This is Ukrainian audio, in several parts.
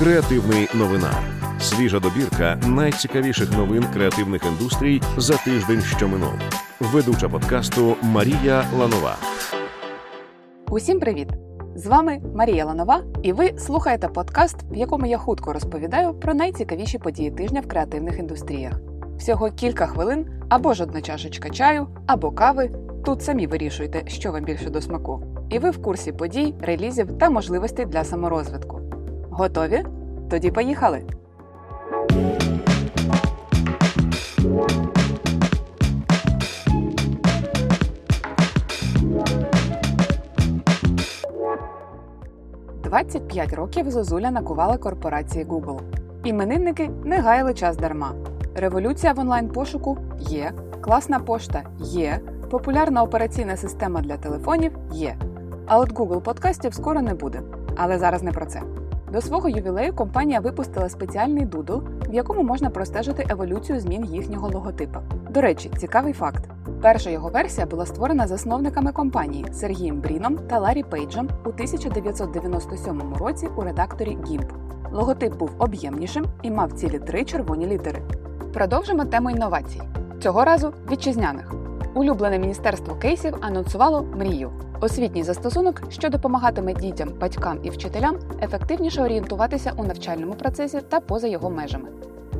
Креативний новина. Свіжа добірка найцікавіших новин креативних індустрій за тиждень, що минув. Ведуча подкасту Марія Ланова. Усім привіт! З вами Марія Ланова, і ви слухаєте подкаст, в якому я хутко розповідаю про найцікавіші події тижня в креативних індустріях. Всього кілька хвилин або ж одна чашечка чаю, або кави. Тут самі вирішуйте, що вам більше до смаку. І ви в курсі подій, релізів та можливостей для саморозвитку. Готові? Тоді поїхали! Двадцять п'ять років Зозуля накувала корпорації Google. Іменинники не гаяли час дарма. Революція в онлайн-пошуку є, класна пошта є, популярна операційна система для телефонів є. А от Google подкастів скоро не буде. Але зараз не про це. До свого ювілею компанія випустила спеціальний дудл, в якому можна простежити еволюцію змін їхнього логотипа. До речі, цікавий факт: перша його версія була створена засновниками компанії Сергієм Бріном та Ларі Пейджем у 1997 році у редакторі GIMP. Логотип був об'ємнішим і мав цілі три червоні літери. Продовжимо тему інновацій. Цього разу вітчизняних. Улюблене міністерство кейсів анонсувало мрію освітній застосунок, що допомагатиме дітям, батькам і вчителям ефективніше орієнтуватися у навчальному процесі та поза його межами.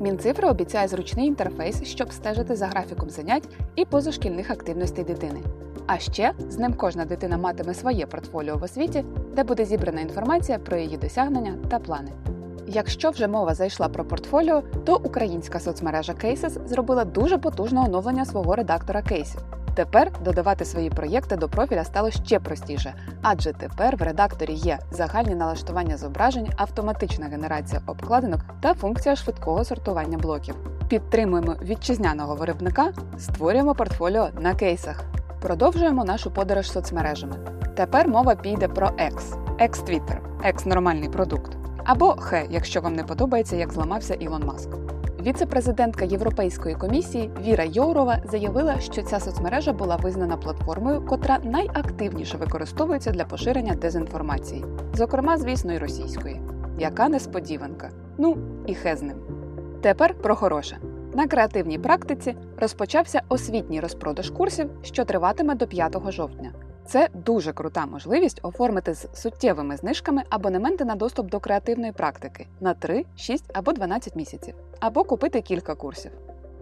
Мінцифри обіцяє зручний інтерфейс, щоб стежити за графіком занять і позашкільних активностей дитини. А ще з ним кожна дитина матиме своє портфоліо в освіті, де буде зібрана інформація про її досягнення та плани. Якщо вже мова зайшла про портфоліо, то українська соцмережа Cases зробила дуже потужне оновлення свого редактора кейсів. Тепер додавати свої проєкти до профіля стало ще простіше, адже тепер в редакторі є загальні налаштування зображень, автоматична генерація обкладинок та функція швидкого сортування блоків. Підтримуємо вітчизняного виробника, створюємо портфоліо на кейсах. Продовжуємо нашу подорож соцмережами. Тепер мова піде про X, X-Twitter, X – нормальний продукт. Або Хе, якщо вам не подобається, як зламався Ілон Маск. Віце-президентка Європейської комісії Віра Йоурова заявила, що ця соцмережа була визнана платформою, котра найактивніше використовується для поширення дезінформації, зокрема, звісно, і російської. Яка несподіванка? Ну і хе з ним. Тепер про хороше. На креативній практиці розпочався освітній розпродаж курсів, що триватиме до 5 жовтня. Це дуже крута можливість оформити з суттєвими знижками абонементи на доступ до креативної практики на 3, 6 або 12 місяців, або купити кілька курсів.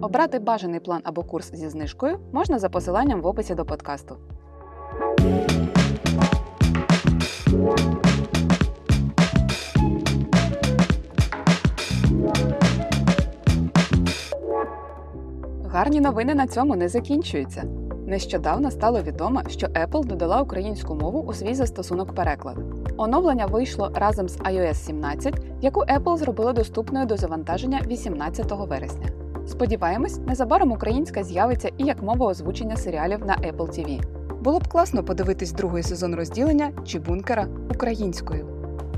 Обрати бажаний план або курс зі знижкою можна за посиланням в описі до подкасту. Гарні новини на цьому не закінчуються. Нещодавно стало відомо, що Apple додала українську мову у свій застосунок переклад. Оновлення вийшло разом з iOS 17, яку Apple зробила доступною до завантаження 18 вересня. Сподіваємось, незабаром українська з'явиться і як мова озвучення серіалів на Apple TV. Було б класно подивитись другий сезон розділення чи бункера українською.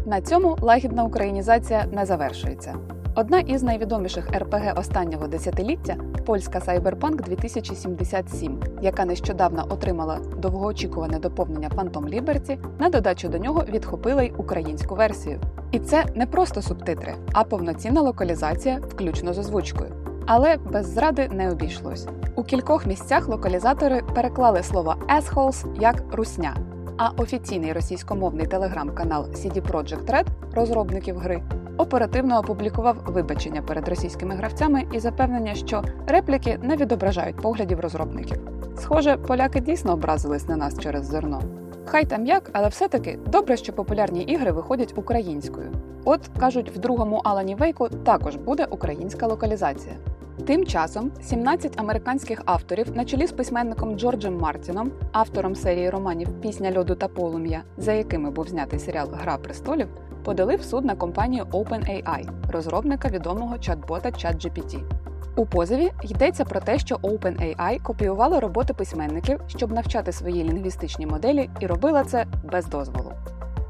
На цьому лагідна українізація не завершується. Одна із найвідоміших РПГ останнього десятиліття польська Cyberpunk 2077, яка нещодавно отримала довгоочікуване доповнення Phantom Liberty, на додачу до нього відхопила й українську версію. І це не просто субтитри, а повноцінна локалізація, включно з озвучкою. Але без зради не обійшлось. У кількох місцях локалізатори переклали слово «assholes» як русня. А офіційний російськомовний телеграм-канал CD Projekt Red, розробників гри, оперативно опублікував вибачення перед російськими гравцями і запевнення, що репліки не відображають поглядів розробників. Схоже, поляки дійсно образились на нас через зерно. Хай там як, але все-таки добре, що популярні ігри виходять українською. От кажуть, в другому Алані Вейку також буде українська локалізація. Тим часом 17 американських авторів, на чолі з письменником Джорджем Мартіном, автором серії романів Пісня льоду та полум'я, за якими був знятий серіал Гра престолів, подали в суд на компанію OpenAI, розробника відомого чат-бота ChatGPT. У позові йдеться про те, що OpenAI копіювала роботи письменників, щоб навчати свої лінгвістичні моделі, і робила це без дозволу.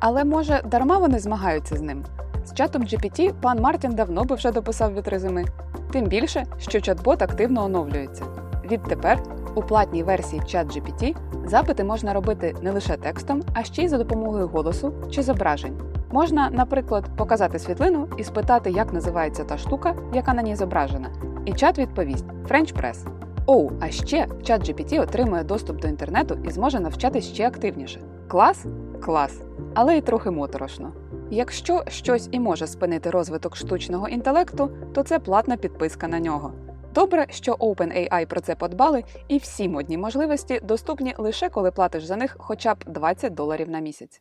Але може дарма вони змагаються з ним. З чатом GPT пан Мартін давно би вже дописав від резюми. Тим більше, що чат-бот активно оновлюється. Відтепер у платній версії ChatGPT запити можна робити не лише текстом, а ще й за допомогою голосу чи зображень. Можна, наприклад, показати світлину і спитати, як називається та штука, яка на ній зображена, і чат відповість French Press. Оу, а ще чат GPT отримує доступ до інтернету і зможе навчатись ще активніше. Клас? Клас, але й трохи моторошно. Якщо щось і може спинити розвиток штучного інтелекту, то це платна підписка на нього. Добре, що OpenAI про це подбали, і всі модні можливості доступні лише коли платиш за них хоча б 20 доларів на місяць.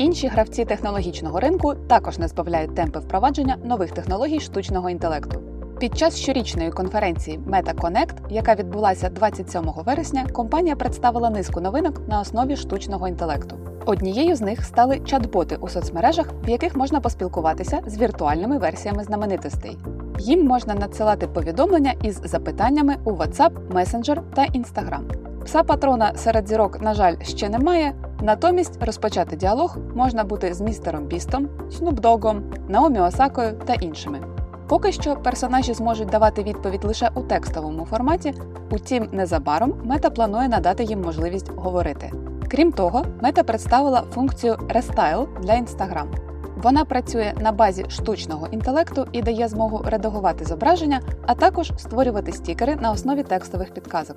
Інші гравці технологічного ринку також не збавляють темпи впровадження нових технологій штучного інтелекту. Під час щорічної конференції Meta Connect, яка відбулася 27 вересня, компанія представила низку новинок на основі штучного інтелекту. Однією з них стали чат-боти у соцмережах, в яких можна поспілкуватися з віртуальними версіями знаменитостей. Їм можна надсилати повідомлення із запитаннями у WhatsApp, Messenger та Instagram. Пса патрона серед зірок, на жаль, ще немає. Натомість розпочати діалог можна бути з містером Бістом, Снупдогом, Наомі Осакою та іншими. Поки що персонажі зможуть давати відповідь лише у текстовому форматі, утім, незабаром мета планує надати їм можливість говорити. Крім того, мета представила функцію Restyle для Instagram. Вона працює на базі штучного інтелекту і дає змогу редагувати зображення, а також створювати стікери на основі текстових підказок.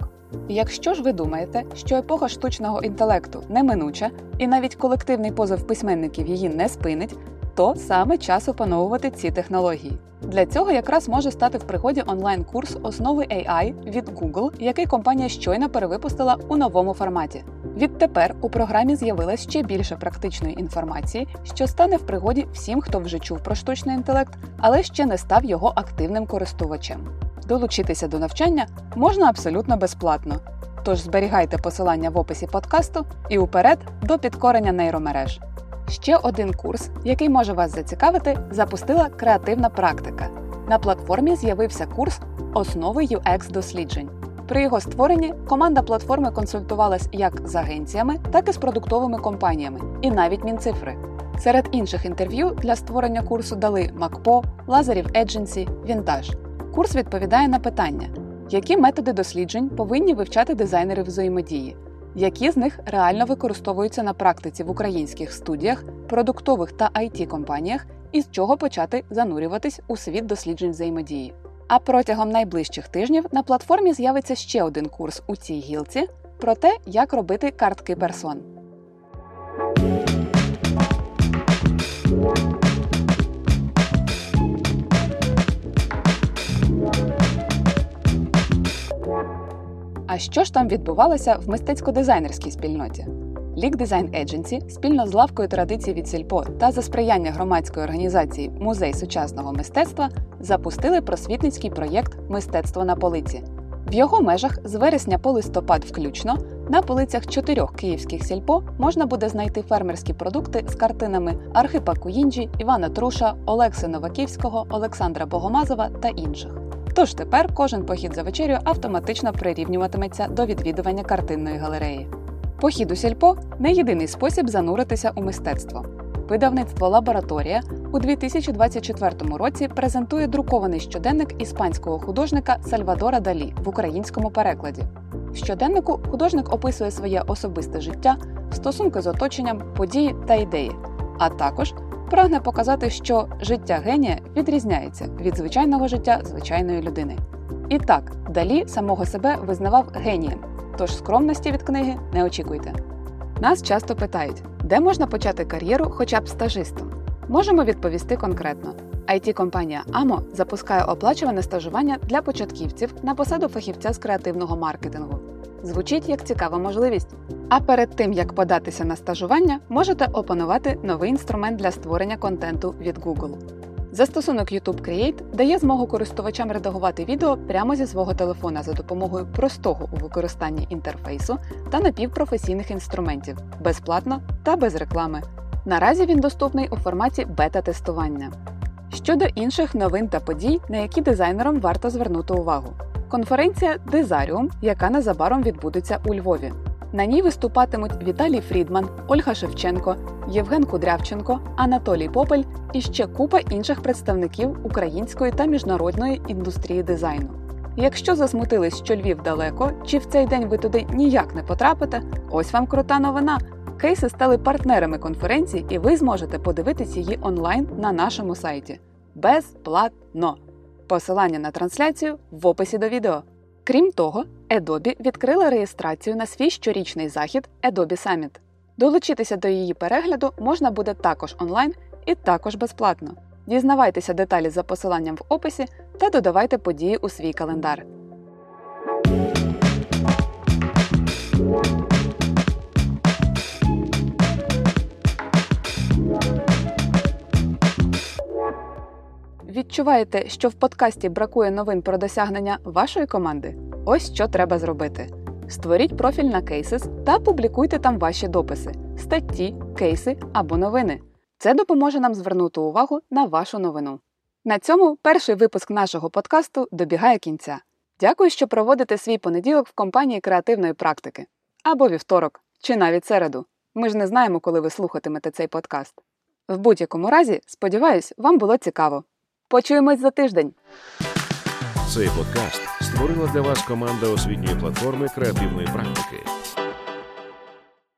Якщо ж ви думаєте, що епоха штучного інтелекту неминуча, і навіть колективний позов письменників її не спинить, то саме час опановувати ці технології. Для цього якраз може стати в пригоді онлайн-курс основи AI від Google, який компанія щойно перевипустила у новому форматі. Відтепер у програмі з'явилось ще більше практичної інформації, що стане в пригоді всім, хто вже чув про штучний інтелект, але ще не став його активним користувачем. Долучитися до навчання можна абсолютно безплатно. Тож зберігайте посилання в описі подкасту і уперед до підкорення нейромереж. Ще один курс, який може вас зацікавити, запустила креативна практика. На платформі з'явився курс Основи UX досліджень. При його створенні команда платформи консультувалась як з агенціями, так і з продуктовими компаніями, і навіть Мінцифри. Серед інших інтерв'ю для створення курсу дали МакПо, Лазарів Едженсі, Вінтаж. Курс відповідає на питання, які методи досліджень повинні вивчати дизайнери взаємодії, які з них реально використовуються на практиці в українських студіях, продуктових та it компаніях і з чого почати занурюватись у світ досліджень взаємодії. А протягом найближчих тижнів на платформі з'явиться ще один курс у цій гілці про те, як робити картки персон. А що ж там відбувалося в мистецько-дизайнерській спільноті? League Design Agency спільно з лавкою традицій від Сільпо та за сприяння громадської організації Музей сучасного мистецтва запустили просвітницький проєкт Мистецтво на полиці. В його межах з вересня по листопад включно на полицях чотирьох київських сільпо можна буде знайти фермерські продукти з картинами Архипа Куїнджі, Івана Труша, Олекси Новаківського, Олександра Богомазова та інших. Тож тепер кожен похід за вечерю автоматично прирівнюватиметься до відвідування картинної галереї. Похід у сільпо не єдиний спосіб зануритися у мистецтво. Видавництво Лабораторія у 2024 році презентує друкований щоденник іспанського художника Сальвадора Далі в українському перекладі. В щоденнику художник описує своє особисте життя, стосунки з оточенням, події та ідеї, а також прагне показати, що життя генія відрізняється від звичайного життя звичайної людини. І так, далі самого себе визнавав генієм, тож скромності від книги не очікуйте. Нас часто питають, де можна почати кар'єру хоча б стажистом. Можемо відповісти конкретно. it компанія AMO запускає оплачуване стажування для початківців на посаду фахівця з креативного маркетингу. Звучить як цікава можливість. А перед тим як податися на стажування, можете опанувати новий інструмент для створення контенту від Google. Застосунок YouTube Create дає змогу користувачам редагувати відео прямо зі свого телефона за допомогою простого у використанні інтерфейсу та напівпрофесійних інструментів безплатно та без реклами. Наразі він доступний у форматі бета-тестування. Щодо інших новин та подій, на які дизайнерам варто звернути увагу. Конференція Дизаріум, яка незабаром відбудеться у Львові. На ній виступатимуть Віталій Фрідман, Ольга Шевченко, Євген Кудрявченко, Анатолій Попель і ще купа інших представників української та міжнародної індустрії дизайну. Якщо засмутились, що Львів далеко, чи в цей день ви туди ніяк не потрапите, ось вам крута новина. Кейси стали партнерами конференції, і ви зможете подивитись її онлайн на нашому сайті. Безплатно. Посилання на трансляцію в описі до відео. Крім того, Adobe відкрила реєстрацію на свій щорічний захід Adobe Summit. Долучитися до її перегляду можна буде також онлайн і також безплатно. Дізнавайтеся деталі за посиланням в описі та додавайте події у свій календар. Відчуваєте, що в подкасті бракує новин про досягнення вашої команди? Ось що треба зробити: створіть профіль на Cases та публікуйте там ваші дописи, статті, кейси або новини. Це допоможе нам звернути увагу на вашу новину. На цьому перший випуск нашого подкасту добігає кінця. Дякую, що проводите свій понеділок в компанії креативної практики або вівторок, чи навіть середу. Ми ж не знаємо, коли ви слухатимете цей подкаст. В будь-якому разі, сподіваюсь, вам було цікаво. Почуємось за тиждень. Цей подкаст створила для вас команда освітньої платформи креативної практики.